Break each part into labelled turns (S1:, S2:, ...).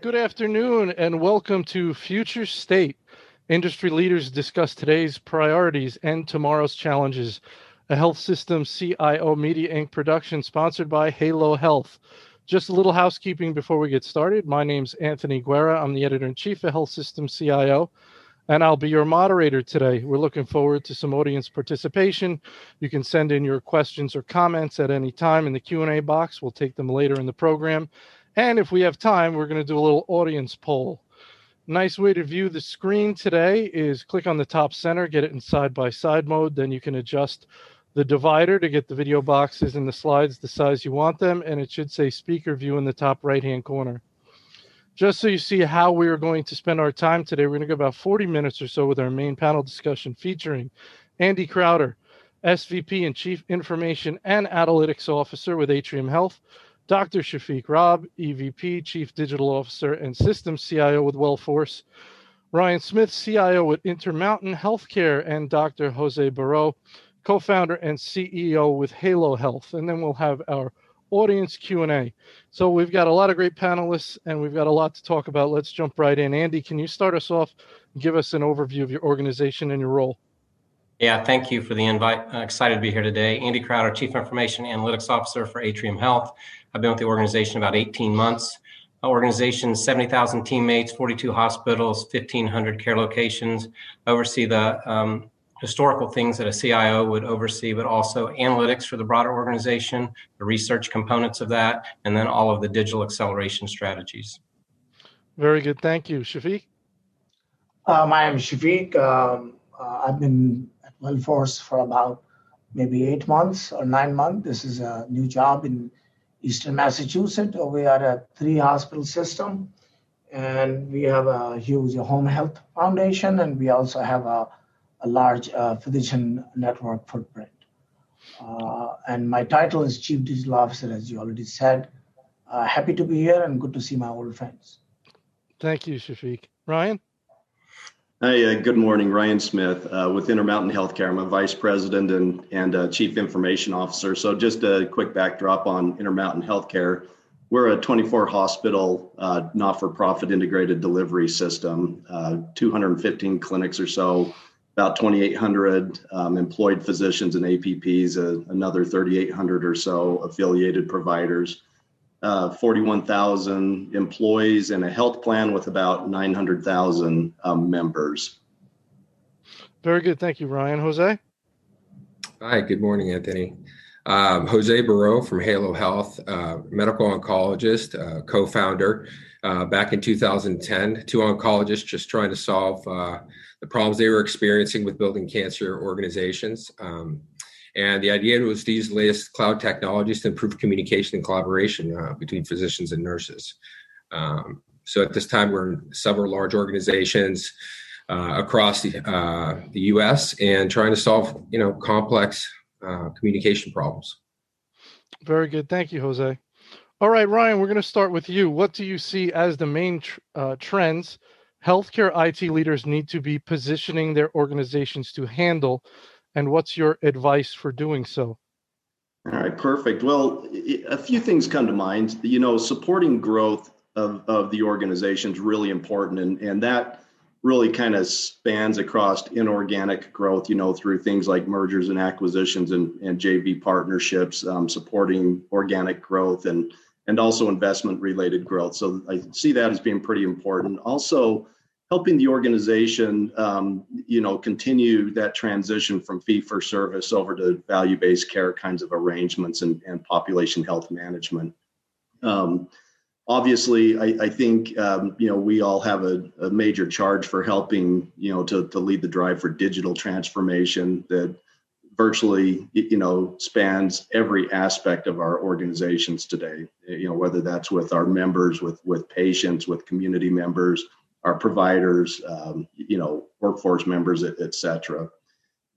S1: Good afternoon and welcome to Future State. Industry leaders discuss today's priorities and tomorrow's challenges. A health system CIO Media Inc. production sponsored by Halo Health. Just a little housekeeping before we get started. My name's Anthony Guerra. I'm the editor in chief of Health System CIO and I'll be your moderator today. We're looking forward to some audience participation. You can send in your questions or comments at any time in the Q&A box. We'll take them later in the program. And if we have time, we're going to do a little audience poll. Nice way to view the screen today is click on the top center, get it in side by side mode. Then you can adjust the divider to get the video boxes and the slides the size you want them. And it should say speaker view in the top right hand corner just so you see how we are going to spend our time today, we're going to go about 40 minutes or so with our main panel discussion featuring Andy Crowder, SVP and Chief Information and Analytics Officer with Atrium Health, Dr. Shafiq Rab, EVP, Chief Digital Officer and Systems CIO with Wellforce, Ryan Smith, CIO with Intermountain Healthcare, and Dr. Jose Barreau, co founder and CEO with Halo Health. And then we'll have our audience Q&A. So we've got a lot of great panelists and we've got a lot to talk about. Let's jump right in. Andy, can you start us off give us an overview of your organization and your role?
S2: Yeah, thank you for the invite. Uh, excited to be here today. Andy Crowder, Chief Information Analytics Officer for Atrium Health. I've been with the organization about 18 months. Our organization, 70,000 teammates, 42 hospitals, 1,500 care locations. oversee the um, historical things that a CIO would oversee, but also analytics for the broader organization, the research components of that, and then all of the digital acceleration strategies.
S1: Very good. Thank you. Shafiq?
S3: My name is Shafiq. Um, uh, I've been at Wellforce for about maybe eight months or nine months. This is a new job in Eastern Massachusetts. We are a three hospital system, and we have a huge home health foundation, and we also have a a large uh, physician network footprint. Uh, and my title is Chief Digital Officer, as you already said. Uh, happy to be here and good to see my old friends.
S1: Thank you, Shafiq. Ryan?
S4: Hi, uh, good morning. Ryan Smith uh, with Intermountain Healthcare. I'm a vice president and, and uh, chief information officer. So, just a quick backdrop on Intermountain Healthcare. We're a 24 hospital, not for profit integrated delivery system, 215 clinics or so about 2,800 um, employed physicians and APPs, uh, another 3,800 or so affiliated providers, uh, 41,000 employees, and a health plan with about 900,000 um, members.
S1: Very good. Thank you, Ryan. Jose?
S5: Hi, good morning, Anthony. Um, Jose Barreau from Halo Health, uh, medical oncologist, uh, co founder. Uh, back in 2010, two oncologists just trying to solve uh, the problems they were experiencing with building cancer organizations. Um, and the idea was to use the latest cloud technologies to improve communication and collaboration uh, between physicians and nurses. Um, so at this time, we're in several large organizations uh, across the, uh, the U.S. and trying to solve, you know, complex uh, communication problems.
S1: Very good. Thank you, Jose. All right, Ryan, we're going to start with you. What do you see as the main tr- uh, trends healthcare IT leaders need to be positioning their organizations to handle, and what's your advice for doing so?
S4: All right, perfect. Well, a few things come to mind. You know, supporting growth of, of the organization is really important, and, and that really kind of spans across inorganic growth, you know, through things like mergers and acquisitions and, and JV partnerships, um, supporting organic growth and and also investment related growth. So I see that as being pretty important. Also, helping the organization, um, you know, continue that transition from fee for service over to value based care kinds of arrangements and, and population health management. Um, obviously, I, I think um, you know we all have a, a, major charge for helping you know to, to lead the drive for digital transformation that virtually you know spans every aspect of our organizations today you know whether that's with our members with with patients with community members our providers, um, you know, workforce members, et, et cetera.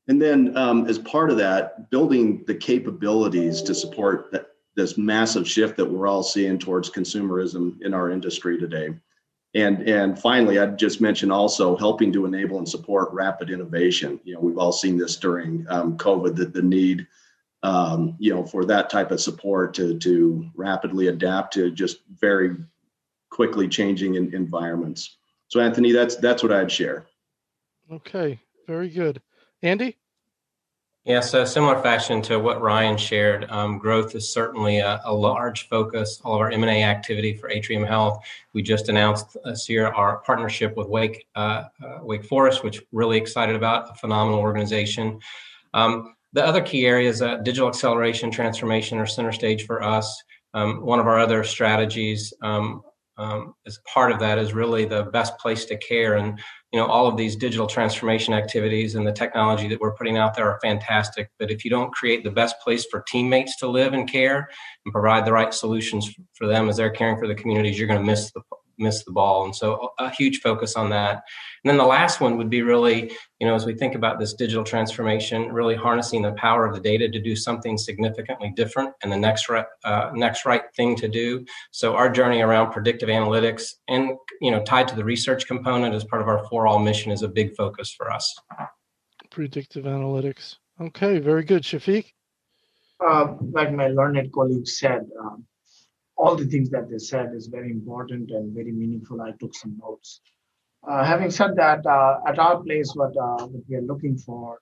S4: And then um, as part of that, building the capabilities to support that, this massive shift that we're all seeing towards consumerism in our industry today. And, and finally, I'd just mention also helping to enable and support rapid innovation. You know, we've all seen this during um, COVID, that the need um, you know, for that type of support to to rapidly adapt to just very quickly changing in, environments. So, Anthony, that's that's what I'd share.
S1: Okay, very good, Andy.
S2: Yeah, so similar fashion to what Ryan shared, um, growth is certainly a, a, large focus. All of our M&A activity for Atrium Health. We just announced this year our partnership with Wake uh, uh, Wake Forest, which really excited about. A phenomenal organization. Um, the other key areas, uh, digital acceleration, transformation, are center stage for us. Um, one of our other strategies um, um, as part of that is really the best place to care and you know all of these digital transformation activities and the technology that we're putting out there are fantastic. But if you don't create the best place for teammates to live and care and provide the right solutions for them as they're caring for the communities you're going to miss the miss the ball. And so a huge focus on that. And then the last one would be really, you know, as we think about this digital transformation, really harnessing the power of the data to do something significantly different and the next right, uh, next right thing to do. So our journey around predictive analytics and, you know, tied to the research component as part of our for all mission is a big focus for us.
S1: Predictive analytics. Okay, very good. Shafiq?
S3: Uh, like my learned colleague said, um, all the things that they said is very important and very meaningful. I took some notes. Uh, having said that, uh, at our place, what, uh, what we are looking for,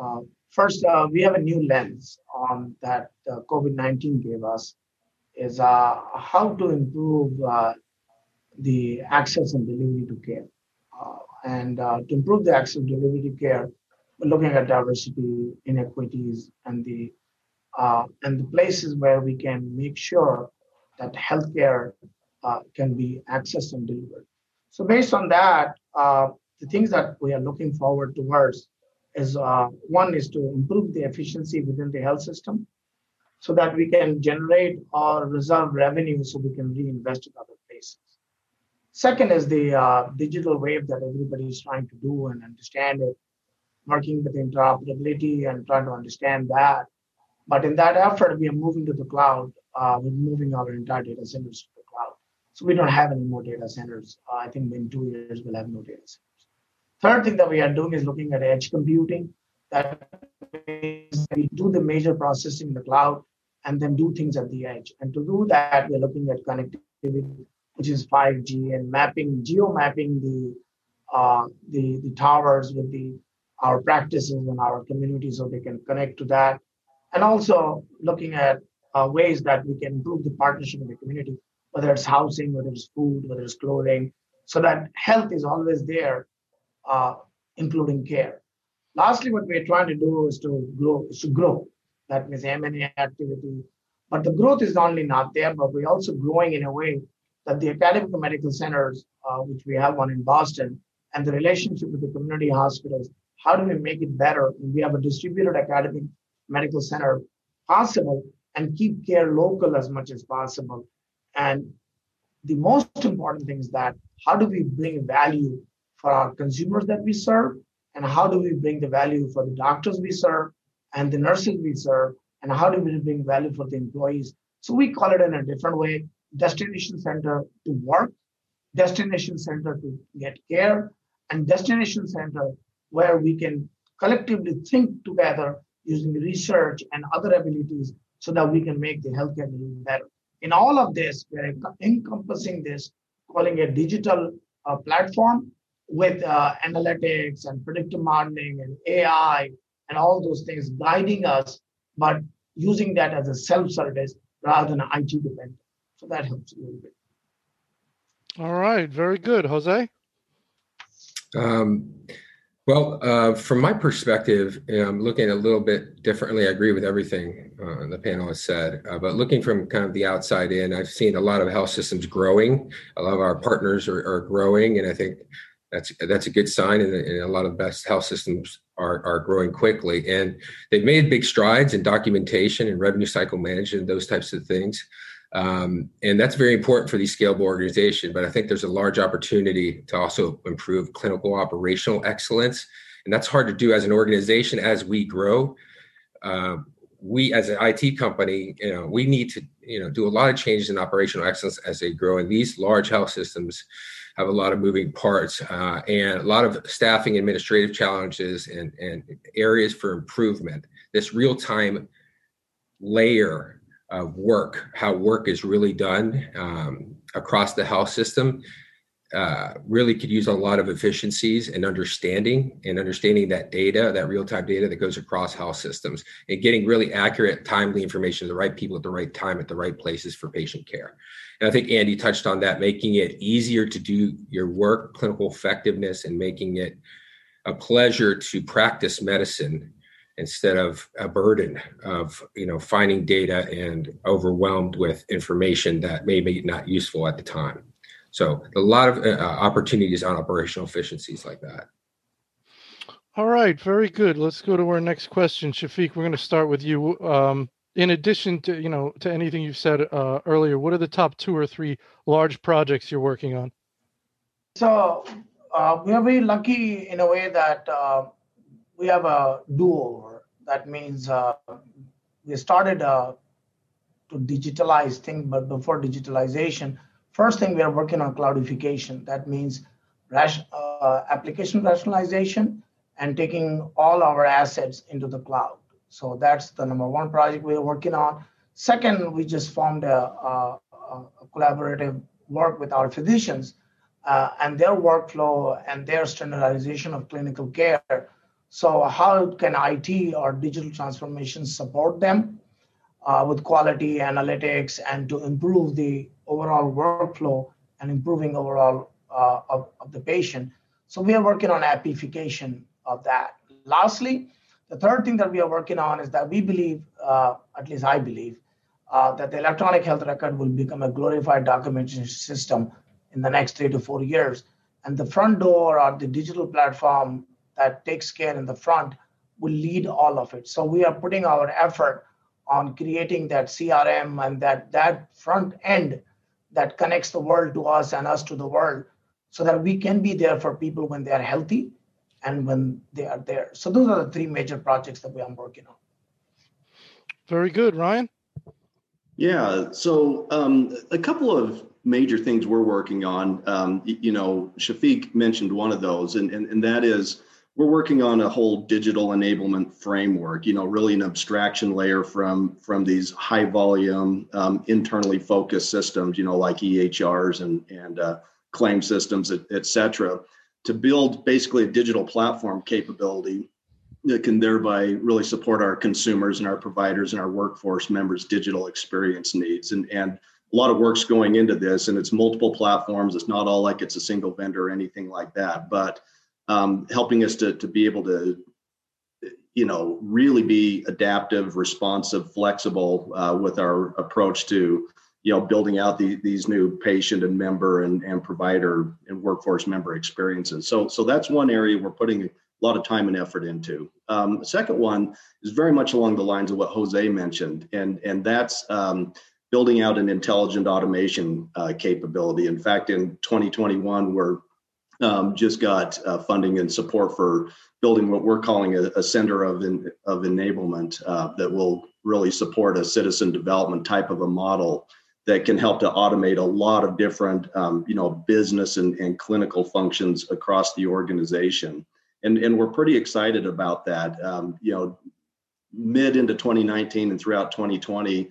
S3: uh, first, uh, we have a new lens on that COVID 19 gave us is uh, how to improve the access and delivery to care. and to improve the access and delivery to care, we're looking at diversity, inequities, and the and the places where we can make sure that healthcare uh, can be accessed and delivered. So based on that, uh, the things that we are looking forward towards is uh, one is to improve the efficiency within the health system so that we can generate or reserve revenue so we can reinvest in other places. Second is the uh, digital wave that everybody is trying to do and understand it, working with interoperability and trying to understand that. But in that effort, we are moving to the cloud uh, we're moving our entire data centers to the cloud. So we don't have any more data centers. Uh, I think in two years we'll have no data centers. Third thing that we are doing is looking at edge computing. That we do the major processing in the cloud and then do things at the edge. And to do that, we're looking at connectivity, which is 5G and mapping, geo mapping the uh, the the towers with the our practices and our community so they can connect to that. And also looking at uh, ways that we can improve the partnership in the community, whether it's housing, whether it's food, whether it's clothing, so that health is always there, uh, including care. Lastly, what we're trying to do is to grow. Is to grow. That means M&A activity. But the growth is not only not there, but we're also growing in a way that the academic medical centers, uh, which we have one in Boston, and the relationship with the community hospitals, how do we make it better? We have a distributed academic medical center possible and keep care local as much as possible. And the most important thing is that how do we bring value for our consumers that we serve? And how do we bring the value for the doctors we serve and the nurses we serve? And how do we bring value for the employees? So we call it in a different way destination center to work, destination center to get care, and destination center where we can collectively think together using research and other abilities so that we can make the healthcare delivery better. In all of this, we're encompassing this, calling a digital uh, platform with uh, analytics and predictive modeling and AI and all those things guiding us, but using that as a self-service rather than an IT dependent. So that helps a little bit.
S1: All right, very good, Jose.
S5: Um, well, uh, from my perspective, you know, I'm looking a little bit differently. I agree with everything uh, the panel has said, uh, but looking from kind of the outside in, I've seen a lot of health systems growing. A lot of our partners are, are growing, and I think that's that's a good sign. And, and, a lot of the best health systems are are growing quickly, and they've made big strides in documentation and revenue cycle management, those types of things. Um, and that's very important for these scalable organizations. But I think there's a large opportunity to also improve clinical operational excellence. And that's hard to do as an organization as we grow. Uh, we as an IT company, you know, we need to, you know, do a lot of changes in operational excellence as they grow. And these large health systems have a lot of moving parts uh, and a lot of staffing administrative challenges and, and areas for improvement. This real time layer of work, how work is really done um, across the health system, uh, really could use a lot of efficiencies and understanding and understanding that data, that real time data that goes across health systems and getting really accurate, timely information to the right people at the right time at the right places for patient care. And I think Andy touched on that, making it easier to do your work, clinical effectiveness, and making it a pleasure to practice medicine instead of a burden of you know finding data and overwhelmed with information that may be not useful at the time. So a lot of uh, opportunities on operational efficiencies like that.
S1: All right very good. Let's go to our next question. Shafiq we're going to start with you. Um, in addition to you know to anything you've said uh, earlier what are the top two or three large projects you're working on?
S3: So uh, we are very lucky in a way that uh, we have a do-over. That means uh, we started uh, to digitalize things, but before digitalization, first thing we are working on cloudification. That means uh, application rationalization and taking all our assets into the cloud. So that's the number one project we are working on. Second, we just formed a, a, a collaborative work with our physicians uh, and their workflow and their standardization of clinical care. So, how can IT or digital transformation support them uh, with quality analytics and to improve the overall workflow and improving overall uh, of, of the patient? So, we are working on appification of that. Lastly, the third thing that we are working on is that we believe, uh, at least I believe, uh, that the electronic health record will become a glorified documentation system in the next three to four years. And the front door or the digital platform that takes care in the front will lead all of it. So we are putting our effort on creating that CRM and that that front end that connects the world to us and us to the world so that we can be there for people when they are healthy and when they are there. So those are the three major projects that we are working on.
S1: Very good, Ryan.
S4: Yeah, so um, a couple of major things we're working on. Um, you know, Shafiq mentioned one of those, and, and, and that is we're working on a whole digital enablement framework, you know, really an abstraction layer from, from these high volume, um, internally focused systems, you know, like EHRs and, and uh, claim systems, et, et cetera, to build basically a digital platform capability that can thereby really support our consumers and our providers and our workforce members' digital experience needs. And, and a lot of work's going into this and it's multiple platforms it's not all like it's a single vendor or anything like that but um, helping us to, to be able to you know really be adaptive responsive flexible uh, with our approach to you know building out the, these new patient and member and, and provider and workforce member experiences so so that's one area we're putting a lot of time and effort into um, the second one is very much along the lines of what jose mentioned and and that's um, building out an intelligent automation uh, capability. In fact, in 2021, we're um, just got uh, funding and support for building what we're calling a, a center of of enablement uh, that will really support a citizen development type of a model that can help to automate a lot of different um, you know business and, and clinical functions across the organization. And and we're pretty excited about that. Um, you know mid into 2019 and throughout 2020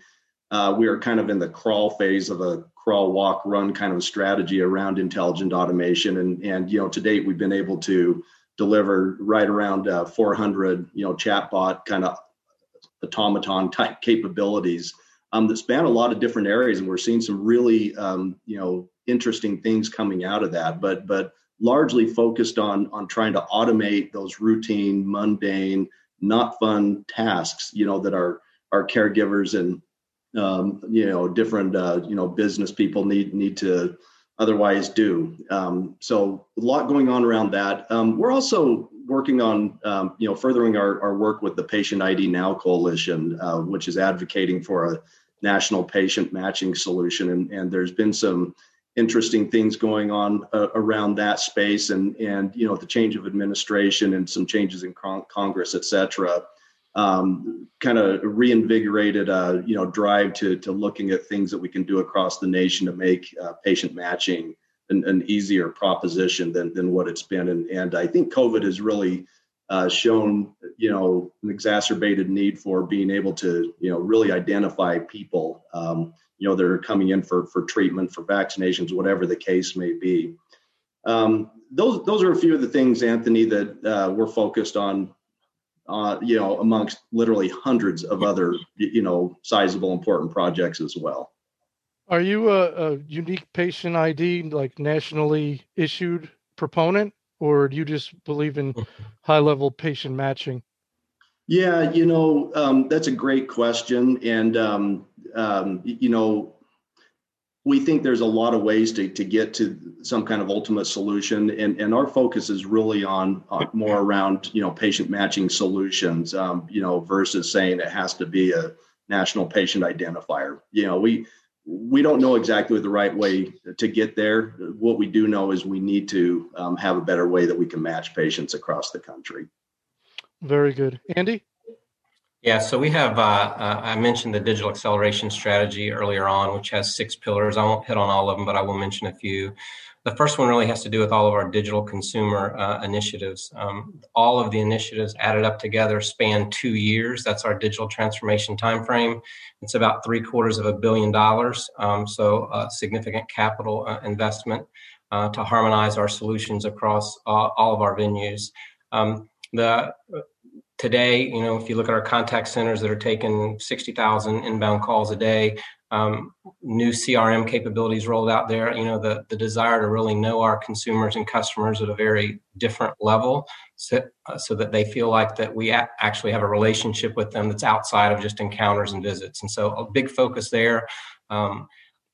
S4: uh, we are kind of in the crawl phase of a crawl, walk, run kind of strategy around intelligent automation. And, and you know, to date, we've been able to deliver right around uh, 400, you know, chatbot kind of automaton type capabilities um, that span a lot of different areas. And we're seeing some really, um, you know, interesting things coming out of that. But, but largely focused on on trying to automate those routine, mundane, not fun tasks, you know, that our our caregivers and um, you know different uh, you know business people need need to otherwise do. Um, so a lot going on around that. Um, we're also working on um, you know furthering our, our work with the Patient ID Now Coalition, uh, which is advocating for a national patient matching solution, and and there's been some interesting things going on uh, around that space and and you know the change of administration and some changes in con- congress et cetera um, kind of reinvigorated uh, you know drive to to looking at things that we can do across the nation to make uh, patient matching an, an, easier proposition than than what it's been and and I think COVID has really uh, shown, you know, an exacerbated need for being able to, you know, really identify people, um, you know, that are coming in for for treatment, for vaccinations, whatever the case may be. Um, those those are a few of the things, Anthony, that uh, we're focused on. Uh, you know, amongst literally hundreds of other, you know, sizable, important projects as well.
S1: Are you a, a unique patient ID, like nationally issued proponent? or do you just believe in high level patient matching?
S4: Yeah, you know, um, that's a great question. And, um, um, you know, we think there's a lot of ways to, to get to some kind of ultimate solution. And, and our focus is really on, more around, you know, patient matching solutions, um, you know, versus saying it has to be a national patient identifier. You know, we, we don't know exactly the right way to get there. What we do know is we need to um, have a better way that we can match patients across the country.
S1: Very good. Andy?
S2: Yeah, so we have, uh, uh, I mentioned the digital acceleration strategy earlier on, which has six pillars. I won't hit on all of them, but I will mention a few. The first one really has to do with all of our digital consumer uh, initiatives. Um, all of the initiatives added up together span two years. That's our digital transformation timeframe. It's about three quarters of a billion dollars, um, so a significant capital uh, investment uh, to harmonize our solutions across all of our venues. Um, the today, you know, if you look at our contact centers that are taking 60,000 inbound calls a day, um, new CRM capabilities rolled out there. You know, the, the desire to really know our consumers and customers at a very different level so, uh, so that they feel like that we a- actually have a relationship with them that's outside of just encounters and visits. And so a big focus there. Um,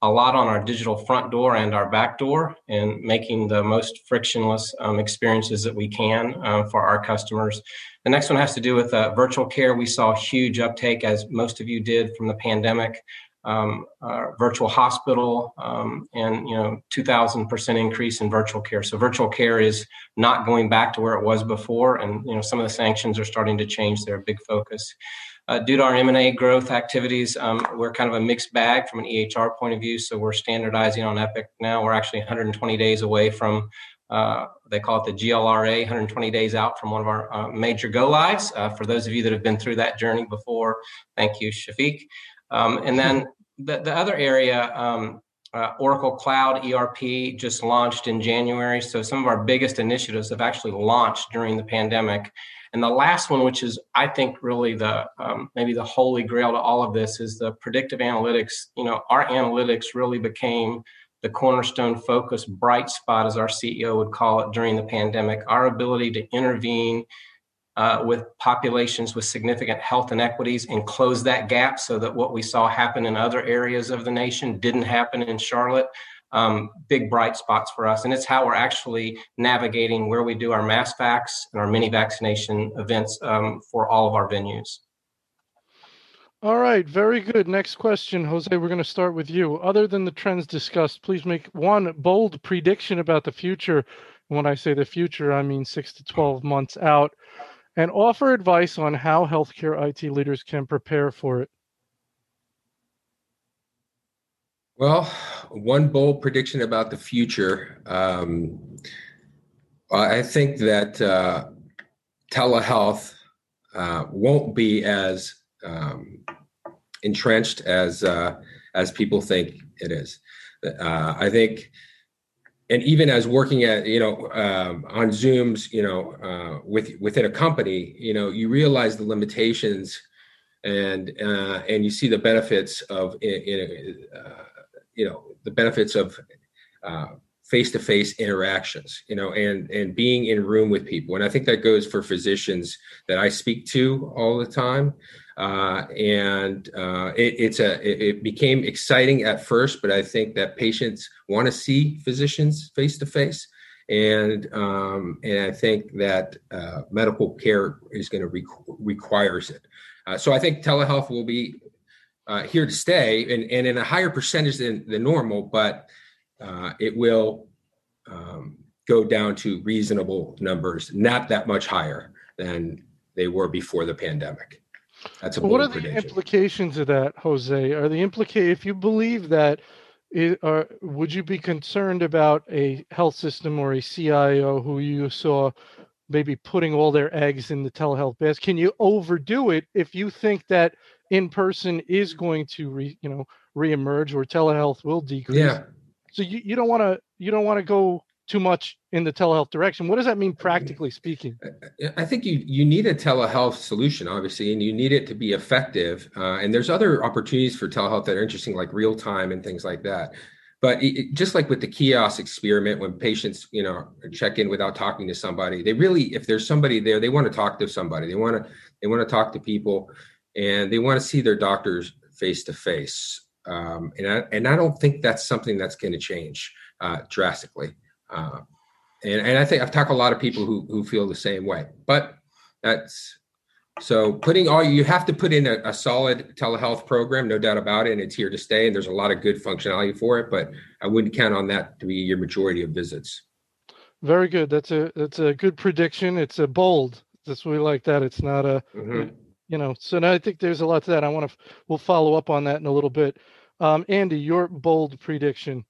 S2: a lot on our digital front door and our back door and making the most frictionless um, experiences that we can uh, for our customers. The next one has to do with uh, virtual care. We saw huge uptake, as most of you did from the pandemic um, uh, virtual hospital um, and you know 2000 percent increase in virtual care so virtual care is not going back to where it was before and you know some of the sanctions are starting to change their big focus uh, due to our m&a growth activities um, we're kind of a mixed bag from an ehr point of view so we're standardizing on epic now we're actually 120 days away from uh, they call it the GLRA, 120 days out from one of our uh, major go lives. Uh, for those of you that have been through that journey before, thank you, Shafiq. Um, and then the, the other area, um, uh, Oracle Cloud ERP just launched in January. So some of our biggest initiatives have actually launched during the pandemic. And the last one, which is I think really the um, maybe the holy grail to all of this, is the predictive analytics. You know, our analytics really became the cornerstone focus bright spot, as our CEO would call it, during the pandemic. Our ability to intervene uh, with populations with significant health inequities and close that gap so that what we saw happen in other areas of the nation didn't happen in Charlotte. Um, big bright spots for us. And it's how we're actually navigating where we do our mass vax and our mini vaccination events um, for all of our venues.
S1: All right, very good. Next question, Jose. We're going to start with you. Other than the trends discussed, please make one bold prediction about the future. when I say the future, I mean six to 12 months out and offer advice on how healthcare IT leaders can prepare for it.
S5: Well, one bold prediction about the future. Um, I think that uh, telehealth uh, won't be as um, entrenched as uh, as people think it is. Uh, I think and even as working at you know um, on zooms you know uh, with within a company you know you realize the limitations and uh, and you see the benefits of in, in, uh, you know the benefits of face to face interactions you know and and being in room with people. And i think that goes for physicians that i speak to all the time. Uh, and uh, it, it's a it, it, became exciting at first, but I think that patients want to see physicians face to face, and um, and I think that uh, medical care is going to re- requires it. Uh, so I think telehealth will be uh, here to stay, and, and in a higher percentage than the normal, but uh, it will um, go down to reasonable numbers, not that much higher than they were before the pandemic. That's a
S1: what are
S5: prediction.
S1: the implications of that, Jose? Are the implicate if you believe that, it, are, would you be concerned about a health system or a CIO who you saw maybe putting all their eggs in the telehealth basket? Can you overdo it if you think that in person is going to re, you know reemerge or telehealth will decrease?
S5: Yeah.
S1: So you, you don't want to you don't want to go too much in the telehealth direction. What does that mean practically speaking?
S5: I think you you need a telehealth solution, obviously, and you need it to be effective. Uh, and there's other opportunities for telehealth that are interesting, like real time and things like that. But it, just like with the kiosk experiment, when patients you know check in without talking to somebody, they really, if there's somebody there, they want to talk to somebody. They want to they want to talk to people, and they want to see their doctors face to face. Um, and I, and I don't think that's something that's going to change uh, drastically. Uh, and, and I think I've talked to a lot of people who, who feel the same way, but that's so putting all you have to put in a, a, solid telehealth program, no doubt about it, and it's here to stay. And there's a lot of good functionality for it, but I wouldn't count on that to be your majority of visits.
S1: Very good. That's a that's a good prediction. It's a bold. That's we like that. It's not a mm-hmm. You know. So now I think there's a lot to that. I want to we'll follow up on that in a little bit. Um, Andy, your bold prediction.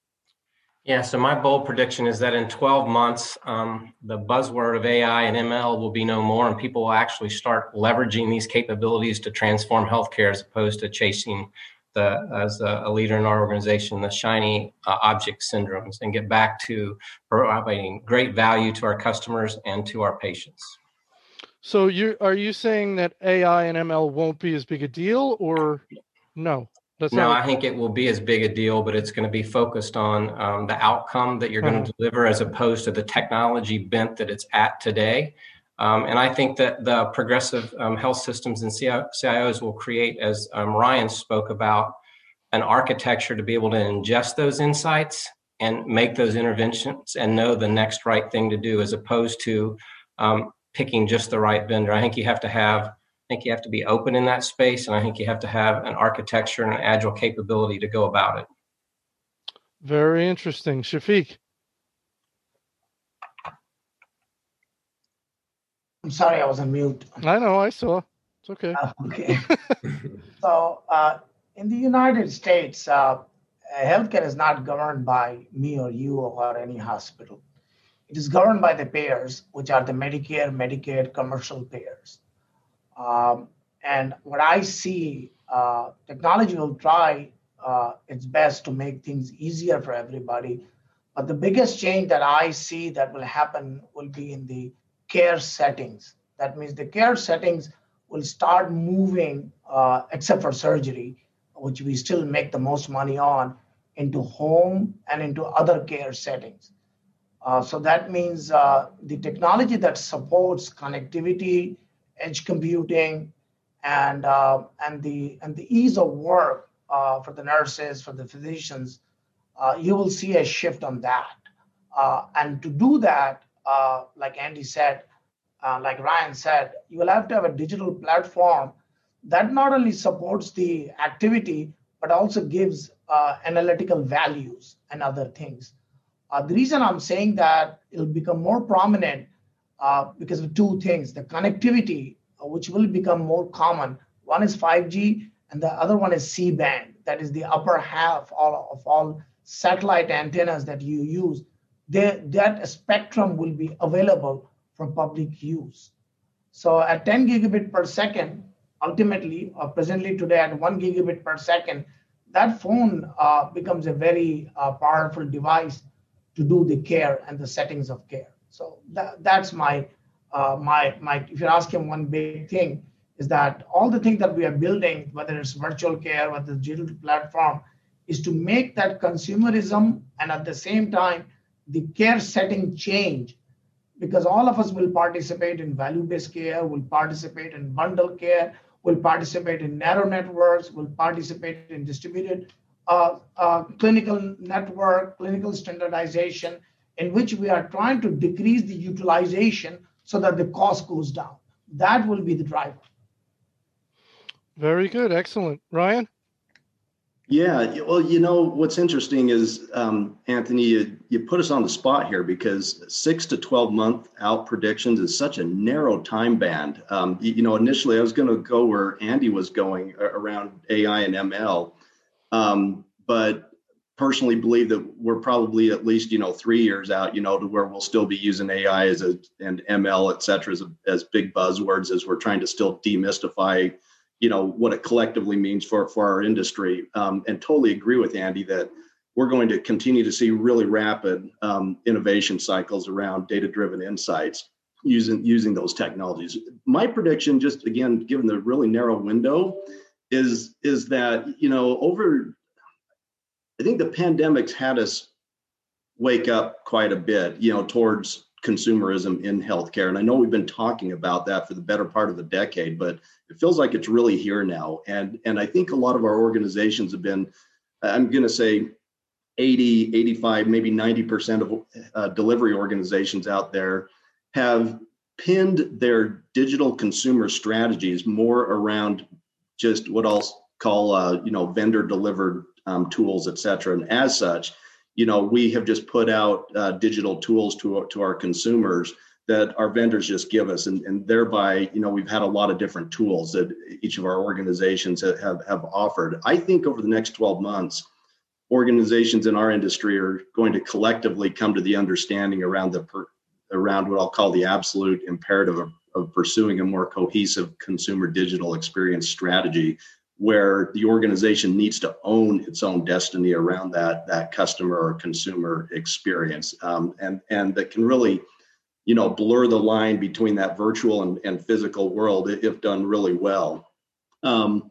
S2: Yeah, so my bold prediction is that in 12 months, um, the buzzword of AI and ML will be no more, and people will actually start leveraging these capabilities to transform healthcare as opposed to chasing the, as a, a leader in our organization, the shiny uh, object syndromes, and get back to providing great value to our customers and to our patients.
S1: So, you are you saying that AI and ML won't be as big a deal, or no?
S2: That's no, I think it will be as big a deal, but it's going to be focused on um, the outcome that you're going to uh-huh. deliver as opposed to the technology bent that it's at today. Um, and I think that the progressive um, health systems and CIOs will create, as um, Ryan spoke about, an architecture to be able to ingest those insights and make those interventions and know the next right thing to do as opposed to um, picking just the right vendor. I think you have to have I think you have to be open in that space, and I think you have to have an architecture and an agile capability to go about it.
S1: Very interesting. Shafiq.
S3: I'm sorry, I was on mute.
S1: I know, I saw. It's okay.
S3: Uh, okay. so, uh, in the United States, uh, healthcare is not governed by me or you or any hospital. It is governed by the payers, which are the Medicare, Medicaid, commercial payers. Um, and what I see, uh, technology will try uh, its best to make things easier for everybody. But the biggest change that I see that will happen will be in the care settings. That means the care settings will start moving, uh, except for surgery, which we still make the most money on, into home and into other care settings. Uh, so that means uh, the technology that supports connectivity edge computing, and uh, and the and the ease of work uh, for the nurses, for the physicians, uh, you will see a shift on that. And to do that, like Andy said, like Ryan said, you will have to have a digital platform that not only supports the activity but also gives analytical values and other things. The reason I'm saying that it'll become more prominent uh, because of two things the connectivity, uh, which will become more common. One is 5G, and the other one is C band, that is the upper half all, of all satellite antennas that you use. They, that spectrum will be available for public use. So at 10 gigabit per second, ultimately, or presently today at 1 gigabit per second, that phone uh, becomes a very uh, powerful device to do the care and the settings of care. So that, that's my uh, my my. If you're asking one big thing, is that all the things that we are building, whether it's virtual care, whether it's digital platform, is to make that consumerism and at the same time the care setting change because all of us will participate in value-based care, will participate in bundle care, will participate in narrow networks, will participate in distributed uh, uh, clinical network, clinical standardization, in which we are trying to decrease the utilization so that the cost goes down. That will be the driver.
S1: Very good. Excellent. Ryan?
S4: Yeah, well, you know what's interesting is um, Anthony, you, you put us on the spot here because six to twelve month out predictions is such a narrow time band. Um, you, you, know, initially I was going to go where Andy was going around AI and ML, um, but personally believe that we're probably at least you know three years out you know to where we'll still be using ai as a and ml et cetera as, as big buzzwords as we're trying to still demystify you know what it collectively means for for our industry. Um, and totally agree with andy that we're going to continue to see really rapid um, innovation cycles around data driven insights using using those technologies. My prediction just again given the really narrow window is is that you know over I think the pandemic's had us wake up quite a bit, you know, towards consumerism in healthcare. And I know we've been talking about that for the better part of a decade, but it feels like it's really here now. And and I think a lot of our organizations have been, I'm going to say 80, 85, maybe 90% of uh, delivery organizations out there have pinned their digital consumer strategies more around just what I'll call, uh, you know, vendor delivered um, tools, et cetera. And as such, you know, we have just put out uh, digital tools to, to our consumers that our vendors just give us. And, and thereby, you know, we've had a lot of different tools that each of our organizations have, have offered. I think over the next 12 months, organizations in our industry are going to collectively come to the understanding around the per, around what I'll call the absolute imperative of, of pursuing a more cohesive consumer digital experience strategy where the organization needs to own its own destiny around that that customer or consumer experience um, and and that can really you know blur the line between that virtual and, and physical world if done really well. Um,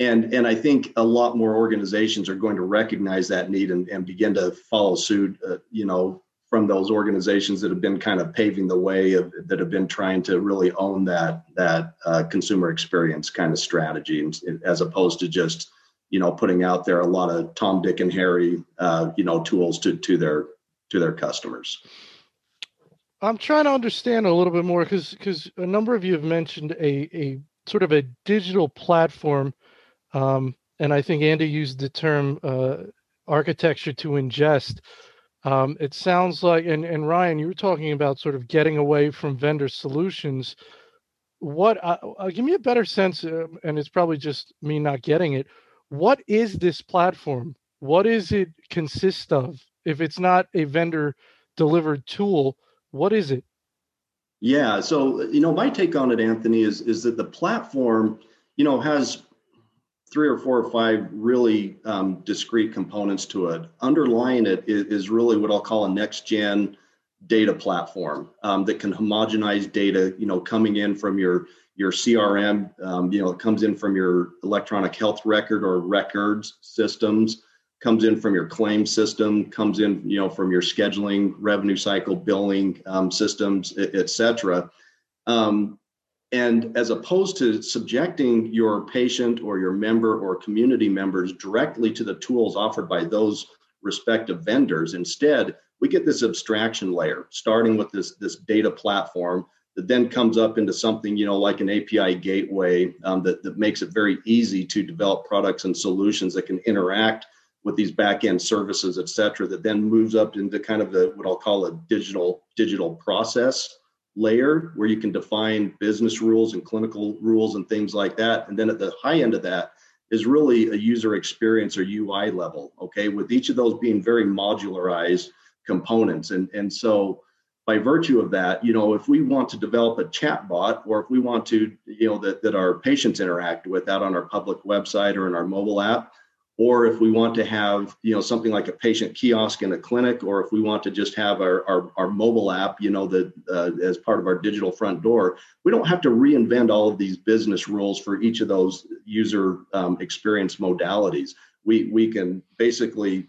S4: and and i think a lot more organizations are going to recognize that need and, and begin to follow suit uh, you know from those organizations that have been kind of paving the way of, that have been trying to really own that that uh, consumer experience kind of strategy as opposed to just you know putting out there a lot of tom dick and harry uh, you know tools to to their to their customers.
S1: I'm trying to understand a little bit more because because a number of you have mentioned a a sort of a digital platform um, and i think andy used the term uh, architecture to ingest um, it sounds like, and, and Ryan, you were talking about sort of getting away from vendor solutions. What, uh, uh, give me a better sense, uh, and it's probably just me not getting it. What is this platform? What does it consist of? If it's not a vendor delivered tool, what is it?
S4: Yeah, so you know, my take on it, Anthony, is is that the platform, you know, has three or four or five really um, discrete components to it. Underlying it is, is, really what I'll call a next gen data platform um, that can homogenize data, you know, coming in from your your CRM, um, you know, it comes in from your electronic health record or records systems, comes in from your claim system, comes in, you know, from your scheduling, revenue cycle, billing um, systems, et cetera. Um, and as opposed to subjecting your patient or your member or community members directly to the tools offered by those respective vendors, instead, we get this abstraction layer, starting with this, this data platform that then comes up into something, you know, like an API gateway um, that, that makes it very easy to develop products and solutions that can interact with these back-end services, et cetera, that then moves up into kind of the what I'll call a digital digital process layer where you can define business rules and clinical rules and things like that. And then at the high end of that is really a user experience or UI level, okay, with each of those being very modularized components. And, and so by virtue of that, you know, if we want to develop a chat bot or if we want to, you know, that, that our patients interact with that on our public website or in our mobile app, or if we want to have you know something like a patient kiosk in a clinic or if we want to just have our, our, our mobile app you know uh, as part of our digital front door we don't have to reinvent all of these business rules for each of those user um, experience modalities. We we can basically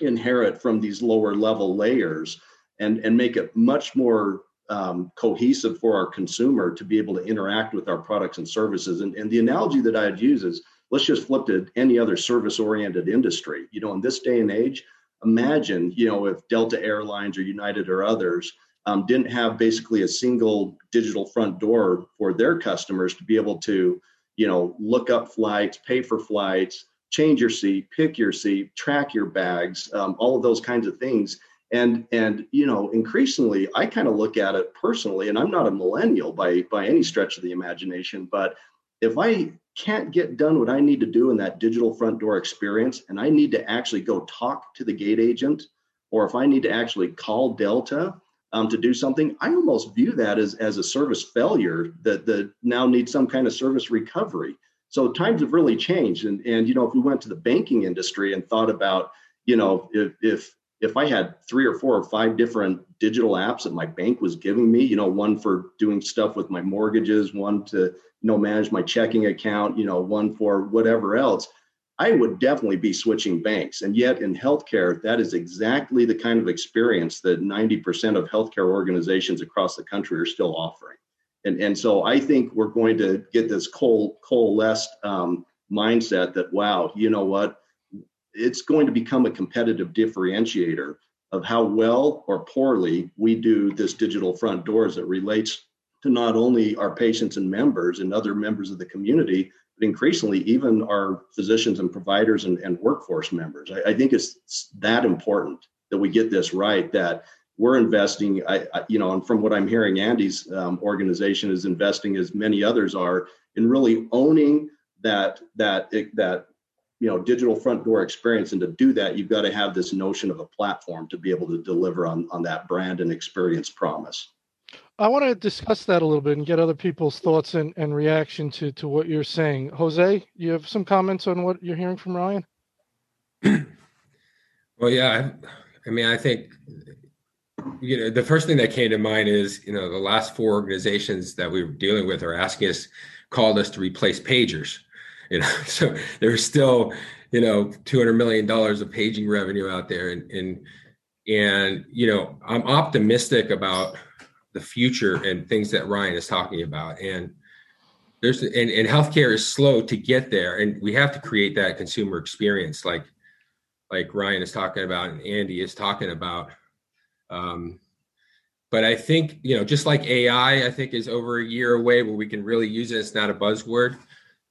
S4: inherit from these lower level layers and and make it much more um, cohesive for our consumer to be able to interact with our products and services. And, and the analogy that i'd use is let's just flip to any other service oriented industry. You know, in this day and age, imagine, you know, if Delta Airlines or United or others um, didn't have basically a single digital front door for their customers to be able to, you know, look up flights, pay for flights, change your seat, pick your seat, track your bags, um, all of those kinds of things. And and you know, increasingly, I kind of look at it personally, and I'm not a millennial by by any stretch of the imagination, but if I can't get done what I need to do in that digital front door experience, and I need to actually go talk to the gate agent, or if I need to actually call Delta um, to do something, I almost view that as, as a service failure that, that now needs some kind of service recovery. So times have really changed. And, and you know, if we went to the banking industry and thought about, you know, if, if if I had three or four or five different digital apps that my bank was giving me, you know, one for doing stuff with my mortgages, one to, you know, manage my checking account, you know, one for whatever else, I would definitely be switching banks. And yet in healthcare, that is exactly the kind of experience that 90% of healthcare organizations across the country are still offering. And, and so I think we're going to get this coal, coalesced um, mindset that, wow, you know what? It's going to become a competitive differentiator of how well or poorly we do this digital front door as it relates to not only our patients and members and other members of the community, but increasingly even our physicians and providers and, and workforce members. I, I, think it's that important that we get this right. That we're investing, I, I you know, and from what I'm hearing, Andy's um, organization is investing as many others are in really owning that that that you know digital front door experience and to do that you've got to have this notion of a platform to be able to deliver on on that brand and experience promise
S1: I want to discuss that a little bit and get other people's thoughts and, and reaction to, to what you're saying. Jose, you have some comments on what you're hearing from Ryan?
S5: well, yeah. I mean, I think, you know, the first thing that came to mind is, you know, the last four organizations that we were dealing with are asking us, called us to replace pagers. You know, so there's still, you know, $200 million of paging revenue out there. And, and, and, you know, I'm optimistic about the future and things that Ryan is talking about. And there's and, and healthcare is slow to get there, and we have to create that consumer experience, like like Ryan is talking about and Andy is talking about. Um, but I think you know, just like AI, I think is over a year away where we can really use it. It's not a buzzword.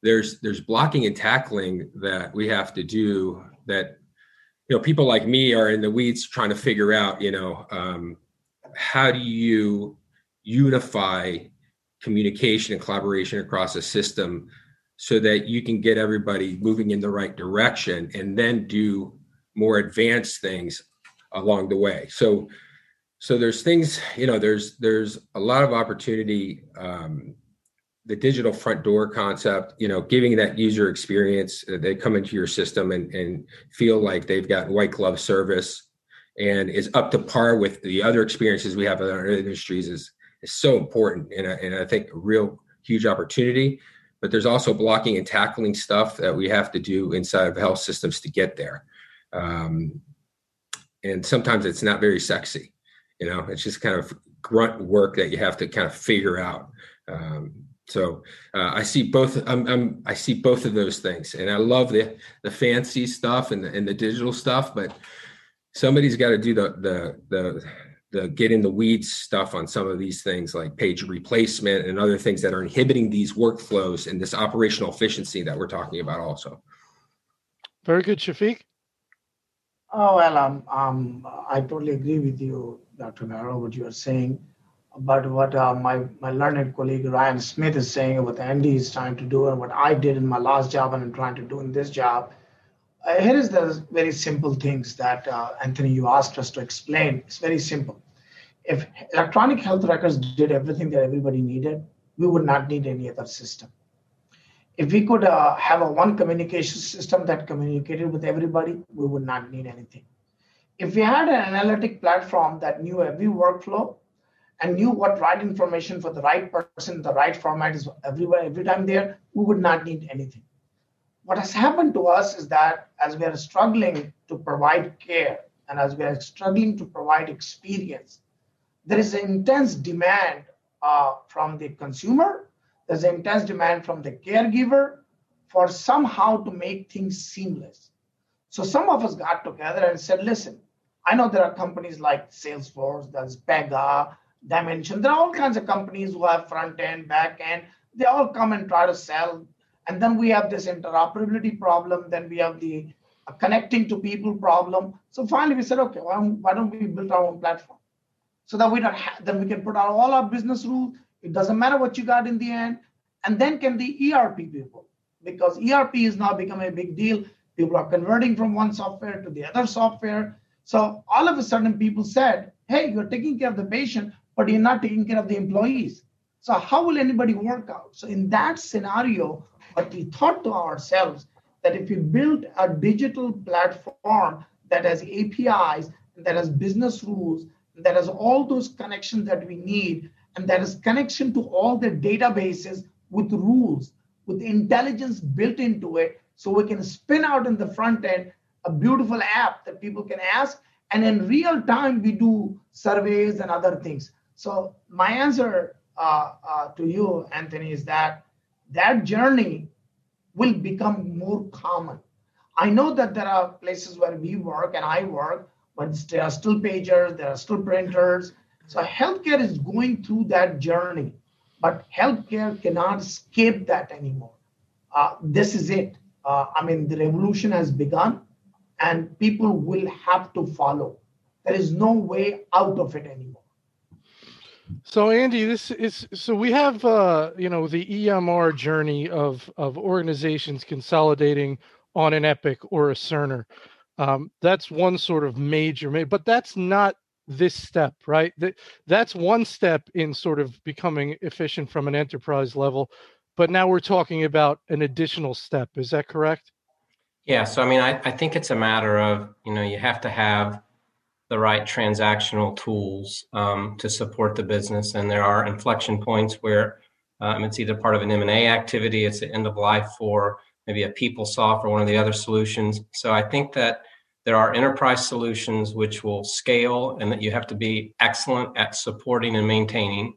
S5: There's there's blocking and tackling that we have to do that you know people like me are in the weeds trying to figure out you know um, how do you unify communication and collaboration across a system so that you can get everybody moving in the right direction and then do more advanced things along the way? So so there's things you know there's there's a lot of opportunity um, the digital front door concept you know giving that user experience uh, they come into your system and, and feel like they've got white glove service. And is up to par with the other experiences we have in our industries is is so important. And I, and I think a real huge opportunity but there's also blocking and tackling stuff that we have to do inside of health systems to get there. Um, and sometimes it's not very sexy you know it's just kind of grunt work that you have to kind of figure out. Um, so uh, I see both. I'm, I'm, i see both of those things, and I love the the fancy stuff and the and the digital stuff. But somebody's got to do the the the the get in the weeds stuff on some of these things like page replacement and other things that are inhibiting these workflows and this operational efficiency that we're talking about also.
S1: Very good, Shafiq.
S3: Oh well, um, um, I totally agree with you, Dr. Naro, what you are saying. But what uh, my my learned colleague Ryan Smith is saying, what Andy is trying to do, and what I did in my last job and I'm trying to do in this job, uh, here is the very simple things that uh, Anthony, you asked us to explain. It's very simple. If electronic health records did everything that everybody needed, we would not need any other system. If we could uh, have a one communication system that communicated with everybody, we would not need anything. If we had an analytic platform that knew every workflow and knew what right information for the right person, the right format is everywhere, every time there, we would not need anything what has happened to us is that as we are struggling to provide care and as we are struggling to provide experience, there is an intense demand uh, from the consumer, there's an intense demand from the caregiver for somehow to make things seamless. So some of us got together and said, listen, I know there are companies like Salesforce, there's Pega, Dimension, there are all kinds of companies who have front end, back end. They all come and try to sell and then we have this interoperability problem. Then we have the uh, connecting to people problem. So finally, we said, okay, well, why don't we build our own platform so that we don't have, then we can put out all our business rules. It doesn't matter what you got in the end. And then can the ERP people because ERP is now becoming a big deal. People are converting from one software to the other software. So all of a sudden, people said, hey, you're taking care of the patient, but you're not taking care of the employees. So how will anybody work out? So in that scenario, what we thought to ourselves that if we build a digital platform that has APIs, that has business rules, that has all those connections that we need, and that has connection to all the databases with rules, with intelligence built into it, so we can spin out in the front end a beautiful app that people can ask, and in real time we do surveys and other things. So my answer uh, uh, to you, Anthony, is that that journey will become more common. I know that there are places where we work and I work, but there are still pagers, there are still printers. So healthcare is going through that journey, but healthcare cannot escape that anymore. Uh, this is it. Uh, I mean, the revolution has begun, and people will have to follow. There is no way out of it anymore.
S1: So Andy, this is so we have uh, you know the EMR journey of of organizations consolidating on an Epic or a Cerner. Um, that's one sort of major, but that's not this step, right? That that's one step in sort of becoming efficient from an enterprise level. But now we're talking about an additional step. Is that correct?
S2: Yeah. So I mean, I, I think it's a matter of you know you have to have the right transactional tools um, to support the business. And there are inflection points where um, it's either part of an M&A activity, it's the end of life for maybe a PeopleSoft or one of the other solutions. So I think that there are enterprise solutions which will scale and that you have to be excellent at supporting and maintaining.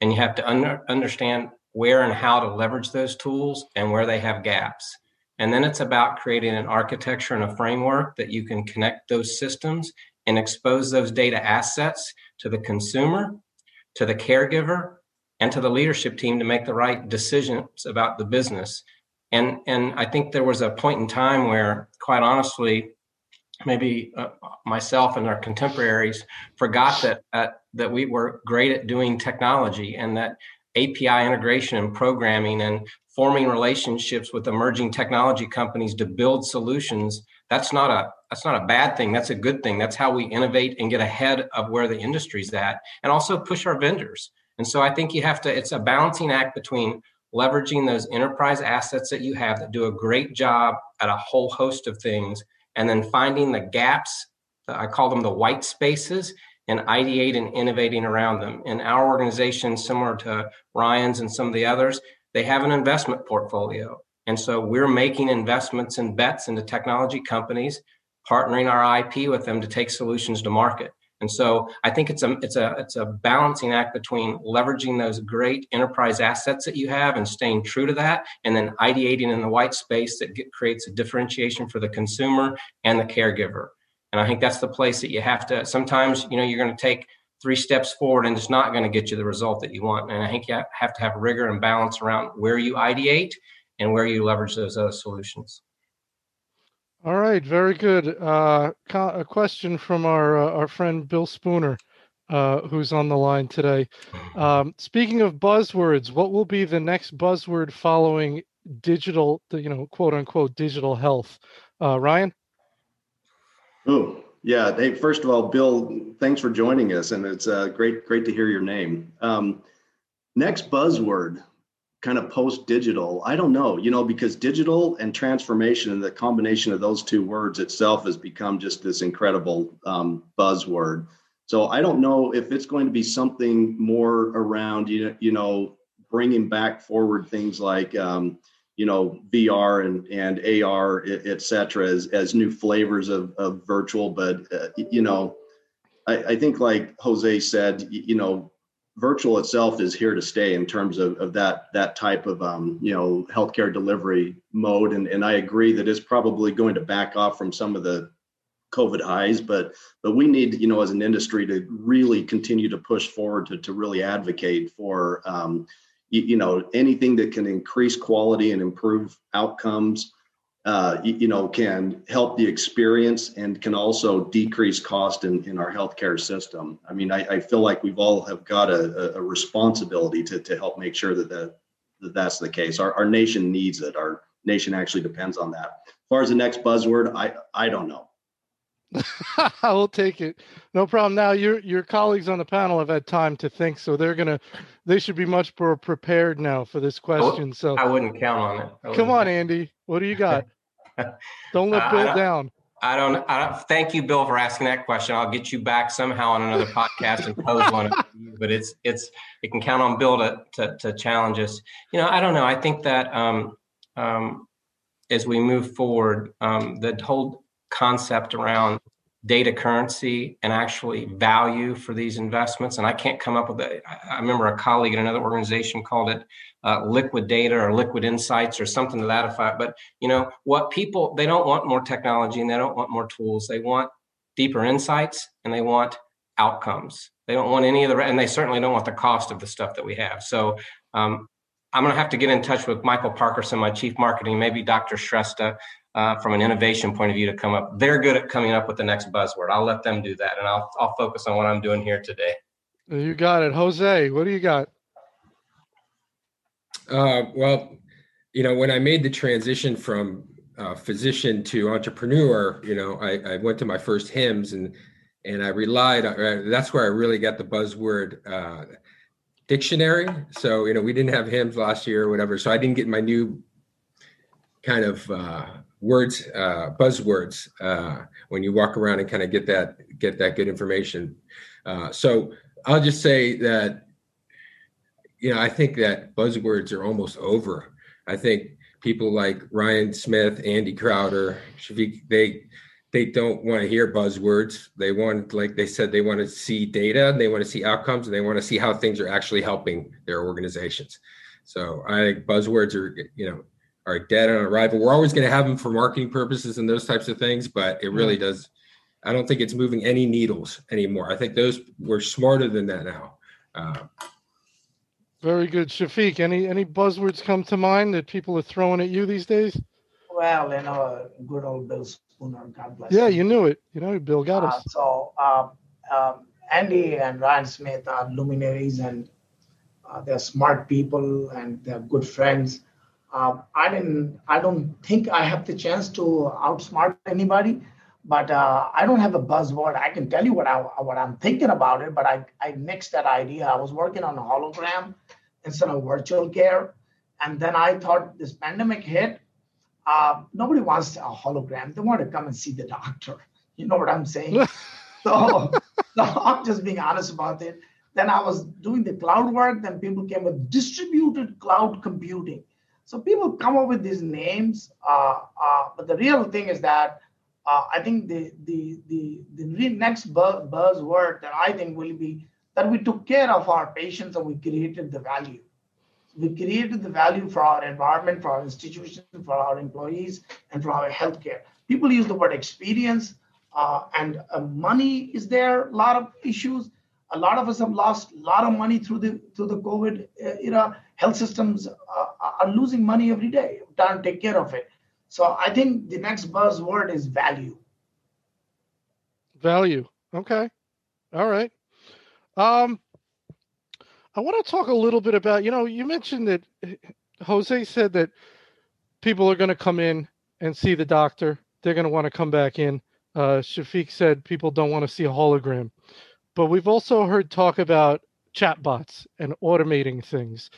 S2: And you have to under, understand where and how to leverage those tools and where they have gaps. And then it's about creating an architecture and a framework that you can connect those systems and expose those data assets to the consumer, to the caregiver, and to the leadership team to make the right decisions about the business. And, and I think there was a point in time where, quite honestly, maybe uh, myself and our contemporaries forgot that uh, that we were great at doing technology and that API integration and programming and forming relationships with emerging technology companies to build solutions that's not a that's not a bad thing. That's a good thing. That's how we innovate and get ahead of where the industry's at and also push our vendors. And so i think you have to it's a balancing act between leveraging those enterprise assets that you have that do a great job at a whole host of things and then finding the gaps i call them the white spaces and ideate and innovating around them. In our organization similar to ryan's and some of the others they have an investment portfolio and so we're making investments and bets into technology companies, partnering our IP with them to take solutions to market. And so I think it's a it's a it's a balancing act between leveraging those great enterprise assets that you have and staying true to that, and then ideating in the white space that get, creates a differentiation for the consumer and the caregiver. And I think that's the place that you have to. Sometimes you know you're going to take three steps forward and it's not going to get you the result that you want. And I think you have to have rigor and balance around where you ideate and where you leverage those other solutions.
S1: All right, very good. Uh, a question from our uh, our friend Bill Spooner, uh, who's on the line today. Um, speaking of buzzwords, what will be the next buzzword following digital, you know, quote unquote digital health? Uh, Ryan.
S4: Oh yeah. Hey, first of all, Bill, thanks for joining us, and it's uh, great great to hear your name. Um, next buzzword kind of post digital i don't know you know because digital and transformation and the combination of those two words itself has become just this incredible um, buzzword. So i don't know if it's going to be something more around you know, you know bringing back forward things like um, you know vr and and ar et cetera as, as new flavors of, of virtual. But uh, you know I, I think like jose said you know virtual itself is here to stay in terms of, of that that type of um, you know healthcare delivery mode. And, and i agree that it's probably going to back off from some of the covid highs but but we need you know as an industry to really continue to push forward to, to really advocate for um, you, you know anything that can increase quality and improve outcomes uh, you, know, can help the experience and can also decrease cost in, in our healthcare system. I mean, I, I feel like we've all have got a, a responsibility to, to help make sure that, that, that that's the case. Our, our nation needs it. Our nation actually depends on that. As far as the next buzzword, I I don't know.
S1: I will take it. No problem. Now your your colleagues on the panel have had time to think, so they're gonna they should be much more prepared now for this question. So
S2: I wouldn't count on it.
S1: Come on, Andy. What do you got? don't let Bill
S2: uh,
S1: down.
S2: I don't, I don't. Thank you, Bill, for asking that question. I'll get you back somehow on another podcast and pose one. But it's it's it can count on Bill to, to, to challenge us. You know, I don't know. I think that um, um, as we move forward, um, the whole concept around data currency and actually value for these investments. And I can't come up with it. I remember a colleague in another organization called it uh, liquid data or liquid insights or something to that effect. But you know what people they don't want more technology and they don't want more tools. They want deeper insights and they want outcomes. They don't want any of the and they certainly don't want the cost of the stuff that we have. So um, I'm going to have to get in touch with Michael Parkerson, my chief marketing, maybe Dr. Shrestha, uh, from an innovation point of view to come up. They're good at coming up with the next buzzword. I'll let them do that, and I'll I'll focus on what I'm doing here today.
S1: You got it, Jose. What do you got?
S5: Uh, well, you know, when I made the transition from uh, physician to entrepreneur, you know, I, I, went to my first HIMSS and and I relied. On, uh, that's where I really got the buzzword uh, dictionary. So you know, we didn't have HIMSS last year or whatever, so I didn't get my new kind of uh, words, uh, buzzwords uh, when you walk around and kind of get that get that good information. so I'll just say that you know, I think that buzzwords are almost over. I think people like Ryan Smith, Andy Crowder, Shafiq, they they don't want to hear buzzwords. They want, like they said, they want to see data, and they want to see outcomes, and they want to see how things are actually helping their organizations. So I think buzzwords are, you know, are dead on arrival. We're always going to have them for marketing purposes and those types of things, but it really does. I don't think it's moving any needles anymore. I think those we're smarter than that now. Uh,
S1: very good, Shafiq. Any any buzzwords come to mind that people are throwing at you these days?
S3: Well, you know, good old Bill Spooner, God bless.
S1: Yeah, him. you knew it. You know, Bill got us.
S3: Uh, so um, um, Andy and Ryan Smith are luminaries, and uh, they're smart people, and they're good friends. Um, I didn't. I don't think I have the chance to outsmart anybody, but uh, I don't have a buzzword. I can tell you what I what I'm thinking about it, but I I nixed that idea. I was working on a hologram instead of virtual care, and then I thought this pandemic hit. Uh, nobody wants a hologram. They want to come and see the doctor. You know what I'm saying? so, so I'm just being honest about it. Then I was doing the cloud work. Then people came with distributed cloud computing. So people come up with these names, uh, uh, but the real thing is that uh, I think the the the the next buzz, buzzword that I think will be that we took care of our patients and we created the value. We created the value for our environment, for our institutions, for our employees, and for our healthcare. People use the word experience, uh, and uh, money is there. A lot of issues. A lot of us have lost a lot of money through the through the COVID uh, era. Health systems uh, are losing money every day. don't take care of it. So I think the next buzzword is value.
S1: Value. Okay. All right. Um, I want to talk a little bit about, you know, you mentioned that Jose said that people are going to come in and see the doctor. They're going to want to come back in. Uh, Shafiq said people don't want to see a hologram. But we've also heard talk about chatbots and automating things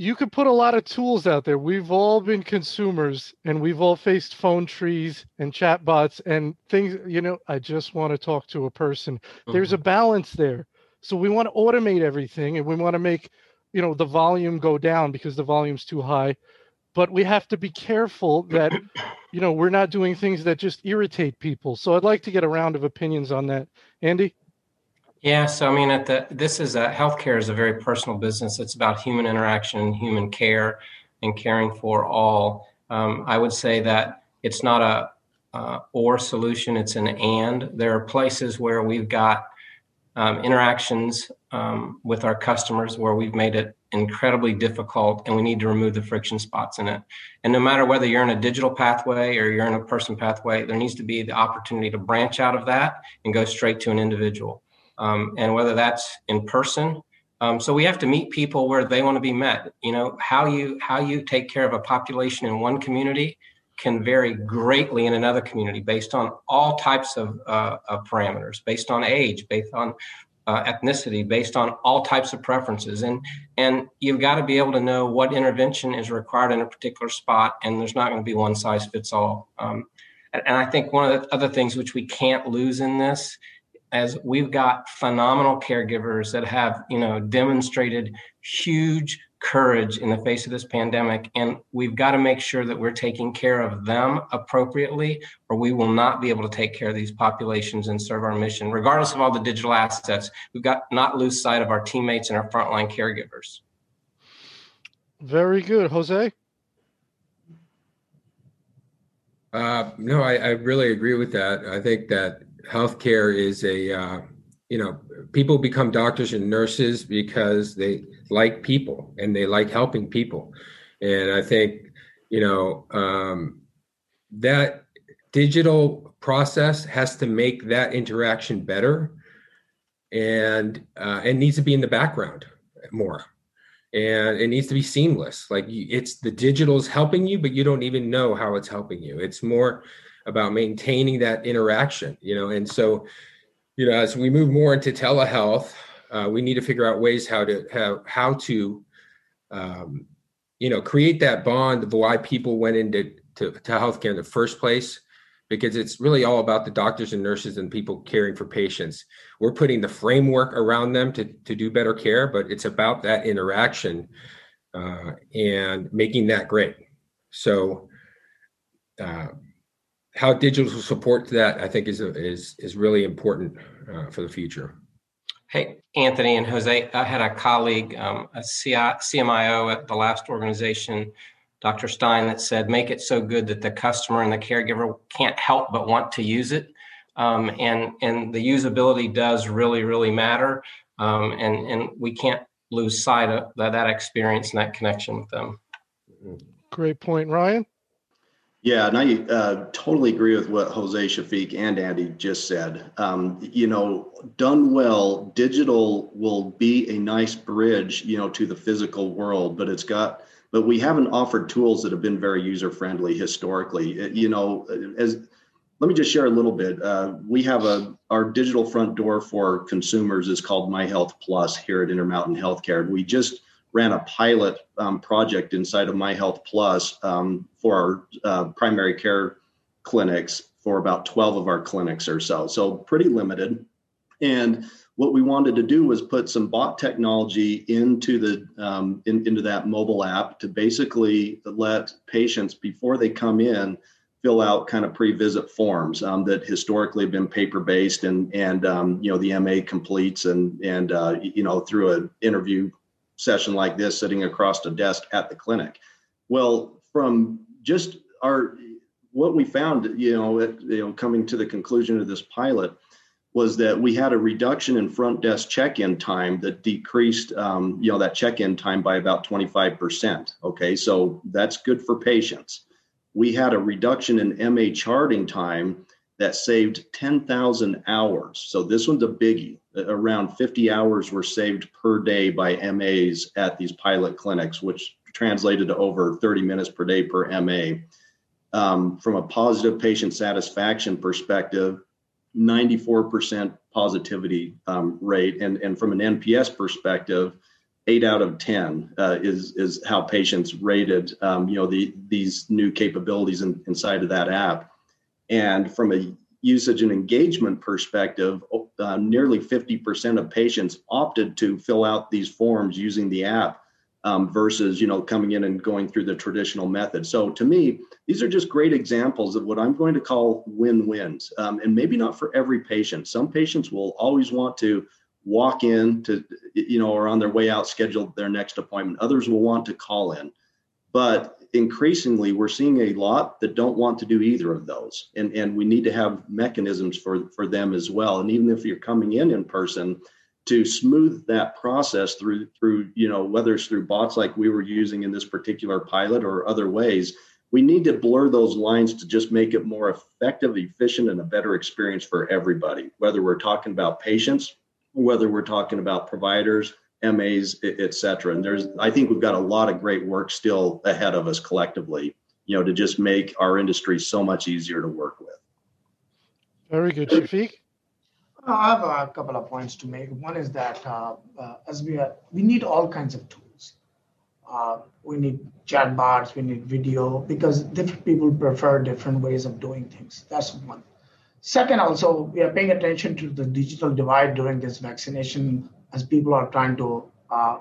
S1: you could put a lot of tools out there. We've all been consumers and we've all faced phone trees and chatbots and things, you know, I just want to talk to a person. Mm-hmm. There's a mm-hmm. balance there. So we want to automate everything and we want to make, you know, the volume go down because the volume's too high. But we have to be careful that, you know, we're not doing things that just irritate people. So I'd like to get a round of opinions on that. Andy?
S2: Yeah, so I mean, at the this is a healthcare is a very personal business. It's about human interaction, human care, and caring for all. Um, I would say that it's not a uh, or solution; it's an and. There are places where we've got um, interactions um, with our customers where we've made it incredibly difficult, and we need to remove the friction spots in it. And no matter whether you're in a digital pathway or you're in a person pathway, there needs to be the opportunity to branch out of that and go straight to an individual. Um, and whether that's in person Um, so we have to meet people where they want to be met. You know how you how you take care of a population in one community can vary greatly in another community based on all types of, uh, of parameters, based on age, based on uh, ethnicity, based on all types of preferences, and and you've got to be able to know what intervention is required in a particular spot, and there's not going to be one size fits all. Um, and, and I think one of the other things which we can't lose in this as we've got phenomenal caregivers that have you know demonstrated huge courage in the face of this pandemic and we've got to make sure that we're taking care of them appropriately or we will not be able to take care of these populations and serve our mission regardless of all the digital assets. We've got not lose sight of our teammates and our frontline caregivers.
S1: Very good. Jose?
S5: Uh, no I, I really agree with that. I think that healthcare is a uh, you know people become doctors and nurses because they like people and they like helping people. And i think you know um, that digital process has to make that interaction better and uh, it needs to be in the background more. And it needs to be seamless. Like it's the digital is helping you but you don't even know how it's helping you. It's more about maintaining that interaction you know? And so you know as we move more into telehealth uh, we need to figure out ways how to have how to um, you know create that bond of why people went into to, to healthcare in the first place because it's really all about the doctors and nurses and people caring for patients. We're putting the framework around them to, to do better care but it's about that interaction uh, and making that great. So uh, how digital support to that, I think, is is is really important uh, for the future.
S2: Hey, Anthony and Jose, I had a colleague, um, a CI, CMIO at the last organization, Dr. Stein, that said, "Make it so good that the customer and the caregiver can't help but want to use it." Um, and and the usability does really really matter, um, and and we can't lose sight of that, that experience and that connection with them.
S1: Great point, Ryan.
S4: Yeah, and I uh, totally agree with what Jose Shafiq and Andy just said. Um, you know, done well, digital will be a nice bridge, you know, to the physical world, but it's got, but we haven't offered tools that have been very user friendly historically. Uh, you know, as let me just share a little bit. Uh, we have a our digital front door for consumers is called My Health Plus here at Intermountain Healthcare. We just ran a pilot um, project inside of My Health Plus um, for our uh, primary care clinics for about 12 of our clinics or so. So pretty limited. And what we wanted to do was put some bot technology into the um, in, into that mobile app to basically let patients before they come in fill out kind of pre-visit forms um, that historically have been paper-based and and um, you know the MA completes and and uh, you know through an interview session like this sitting across a desk at the clinic. Well, from just our what we found, you know, you know, coming to the conclusion of this pilot was that we had a reduction in front desk check-in time that decreased, um, you know, that check-in time by about 25%. Okay, so that's good for patients. We had a reduction in MA charting time that saved 10,000 hours. So this one's a biggie. Around 50 hours were saved per day by MAs at these pilot clinics, which translated to over 30 minutes per day per MA. Um, from a positive patient satisfaction perspective, 94% positivity um, rate, and, and from an NPS perspective, eight out of 10 uh, is is how patients rated um, you know the these new capabilities in, inside of that app and from a usage and engagement perspective, uh, nearly 50% of patients opted to fill out these forms using the app um, versus you know coming in and going through the traditional method. So to me, these are just great examples of what I'm going to call win-wins, um, and maybe not for every patient. Some patients will always want to walk in to you know or on their way out schedule their next appointment. Others will want to call in, but increasingly we're seeing a lot that don't want to do either of those. And and we need to have mechanisms for for them as well. And even if you're coming in in person to smooth that process through through you know whether it's through bots like we were using in this particular pilot or other ways we need to blur those lines to just make it more effective efficient and a better experience for everybody whether we're talking about patients whether we're talking about providers MAs, et cetera. And there's, I think we've got a lot of great work still ahead of us collectively, you know, to just make our industry so much easier to work with.
S1: Very good, Shafiq.
S3: I have a couple of points to make. One is that uh, uh, as we are, we need all kinds of tools. Uh, we need chat chatbots, we need video because different people prefer different ways of doing things. That's one. Second, also, we are paying attention to the digital divide during this vaccination as people are trying to uh,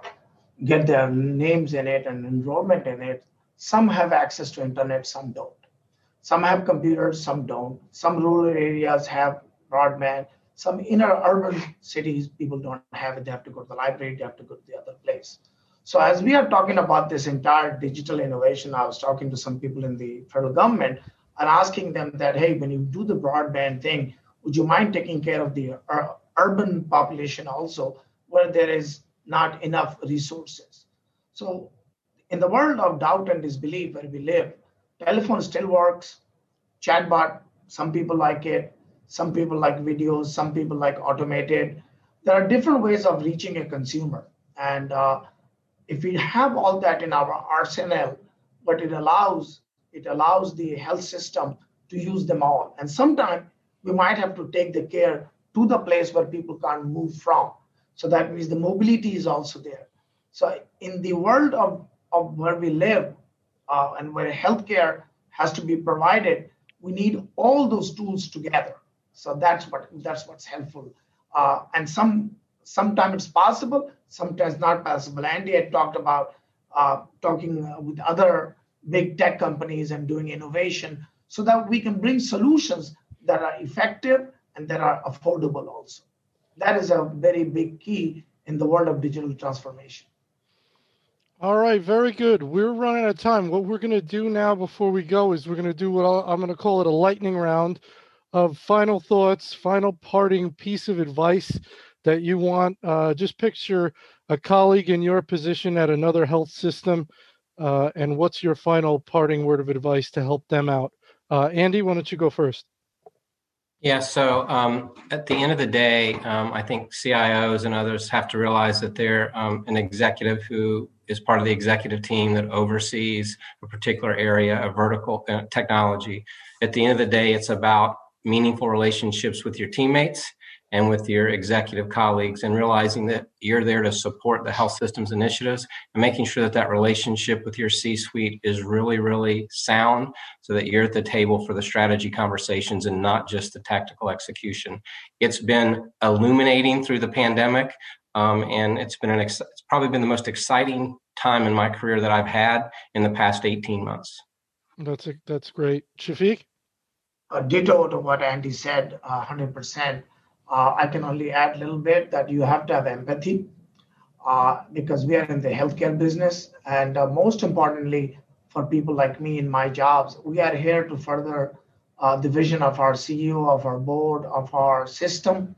S3: get their names in it and enrollment in it. Some have access to internet, some don't. Some have computers, some don't. Some rural areas have broadband. Some inner urban cities, people don't have it. They have to go to the library, they have to go to the other place. So as we are talking about this entire digital innovation, I was talking to some people in the federal government and asking them that, hey, when you do the broadband thing, would you mind taking care of the ur- urban population also, where there is not enough resources? So, in the world of doubt and disbelief where we live, telephone still works, chatbot, some people like it, some people like videos, some people like automated. There are different ways of reaching a consumer. And uh, if we have all that in our arsenal, what it allows it allows the health system to use them all. And sometimes we might have to take the care to the place where people can't move from. So that means the mobility is also there. So in the world of, of where we live uh, and where healthcare has to be provided, we need all those tools together. So that's what that's what's helpful. Uh, and some sometimes it's possible, sometimes not possible. Andy had talked about uh, talking with other big tech companies and doing innovation so that we can bring solutions that are effective and that are affordable also. That is a very big key in the world of digital transformation.
S1: All right, very good. We're running out of time. What we're going to do now before we go is we're going to do what i am going to call it a lightning round of final thoughts, final parting piece of advice that you want. Uh, just picture a colleague in your position at another health system uh, and what's your final parting word of advice to help them out? Uh, Andy, why don't you go first?
S2: Yeah, so um, at the end of the day, um, I think CIOs and others have to realize that they're um, an executive who is part of the executive team that oversees a particular area of vertical uh, technology. At the end of the day, it's about meaningful relationships with your teammates and with your executive colleagues and realizing that you're there to support the health systems initiatives and making sure that that relationship with your c suite is really really sound so that you're at the table for the strategy conversations and not just the tactical execution. It's been illuminating through the pandemic um, and it's been an ex- it's probably been the most exciting time in my career that i've had in the past 18 months.
S1: That's a, that's great. Shafiq?
S3: Uh, ditto to what andy said uh, 100% uh, I can only add a little bit that you have to have empathy uh, because we are in the healthcare business. And uh, most importantly, for people like me in my jobs, we are here to further uh, the vision of our CEO, of our board, of our system.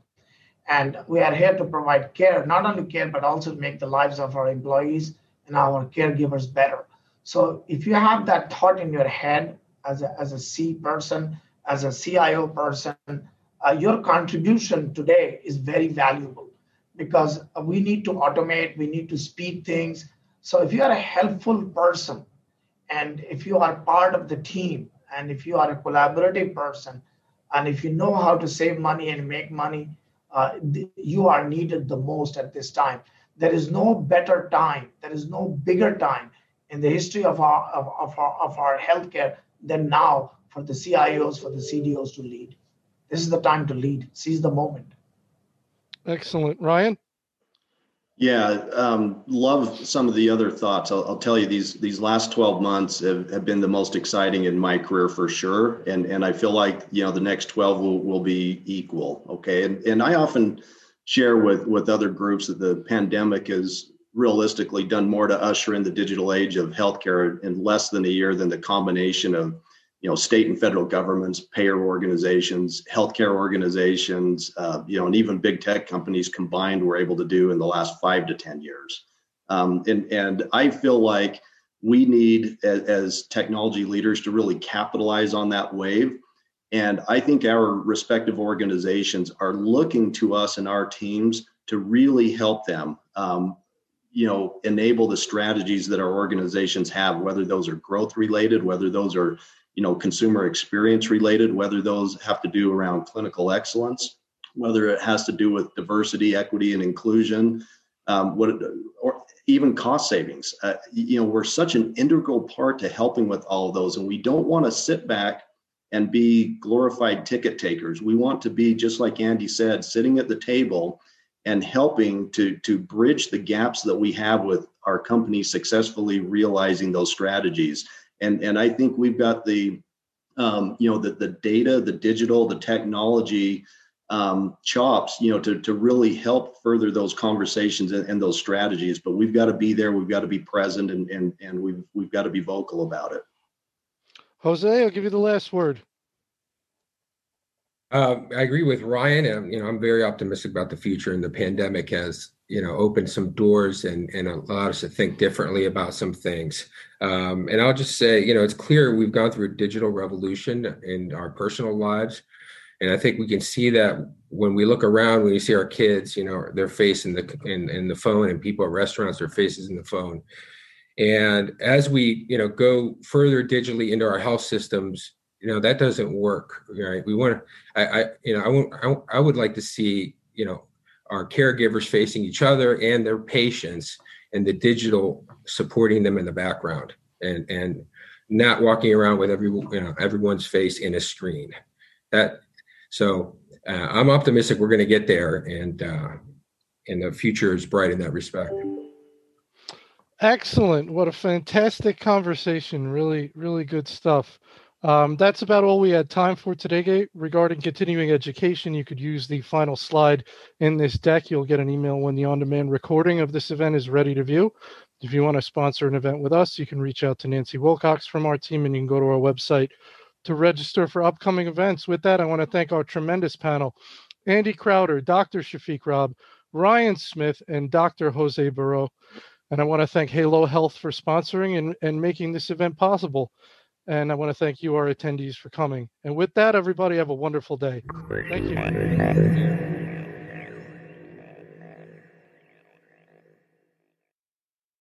S3: And we are here to provide care, not only care, but also make the lives of our employees and our caregivers better. So if you have that thought in your head as a, as a C person, as a CIO person, uh, your contribution today is very valuable because we need to automate, we need to speed things. So if you are a helpful person and if you are part of the team and if you are a collaborative person and if you know how to save money and make money, uh, you are needed the most at this time. There is no better time, there is no bigger time in the history of our, of, of our, of our healthcare than now for the CIOs, for the CDOs to lead. This is the time to lead. Seize the moment.
S1: Excellent. Ryan?
S4: Yeah, um, love some of the other thoughts. I'll, I'll, tell you these these last 12 months have, have, been the most exciting in my career for sure. And and I feel like you know the next 12 will, will be equal. Okay. And and I often share with with other groups that the pandemic has realistically done more to usher in the digital age of healthcare in less than a year than the combination of you know, state and federal governments, payer organizations, healthcare organizations, uh, you know, and even big tech companies combined were able to do in the last five to 10 years. Um, and, and I feel like we need, as, as technology leaders, to really capitalize on that wave. And I think our respective organizations are looking to us and our teams to really help them um, you know enable the strategies that our organizations have whether those are growth related whether those are you know consumer experience related whether those have to do around clinical excellence whether it has to do with diversity equity and inclusion um, what or even cost savings. Uh, you know we're such an integral part to helping with all of those and we don't want to sit back and be glorified ticket takers. We want to be just like andy said sitting at the table and helping to to bridge the gaps that we have with our company successfully realizing those strategies and and i think we've got the um, you know the, the data the digital the technology um, chops you know to, to really help further those conversations and, and those strategies but we've got to be there we've got to be present and and, and we've we've got to be vocal about it
S1: jose i'll give you the last word
S5: uh, I agree with Ryan. And, you know, I'm very optimistic about the future, and the pandemic has, you know, opened some doors and and allowed us to think differently about some things. Um, and I'll just say, you know, it's clear we've gone through a digital revolution in our personal lives, and I think we can see that when we look around, when you see our kids, you know, their face in the in, in the phone, and people at restaurants, their faces in the phone. And as we, you know, go further digitally into our health systems, you know that doesn't work right we want to I, I you know I, want, I, I would like to see you know our caregivers facing each other and their patients and the digital supporting them in the background and and not walking around with every you know everyone's face in a screen. That so uh, i'm optimistic we're going to get there and uh and the future is bright in that respect.
S1: Excellent. What a fantastic conversation. Really really good stuff um, that's about all we had time for today regarding continuing education. You could use the final slide in this deck. You'll get an email when the on-demand recording of this event is ready to view. If you want to sponsor an event with us, you can reach out to Nancy Wilcox from our team and you can go to our website to register for upcoming events. With that, I want to thank our tremendous panel, Andy Crowder, Dr. Shafiq Rab, Ryan Smith, and Dr. Jose Barrow. And I want to thank Halo Health for sponsoring and, and making this event possible. And I want to thank you, our attendees, for coming. And with that, everybody, have a wonderful day. Thank you.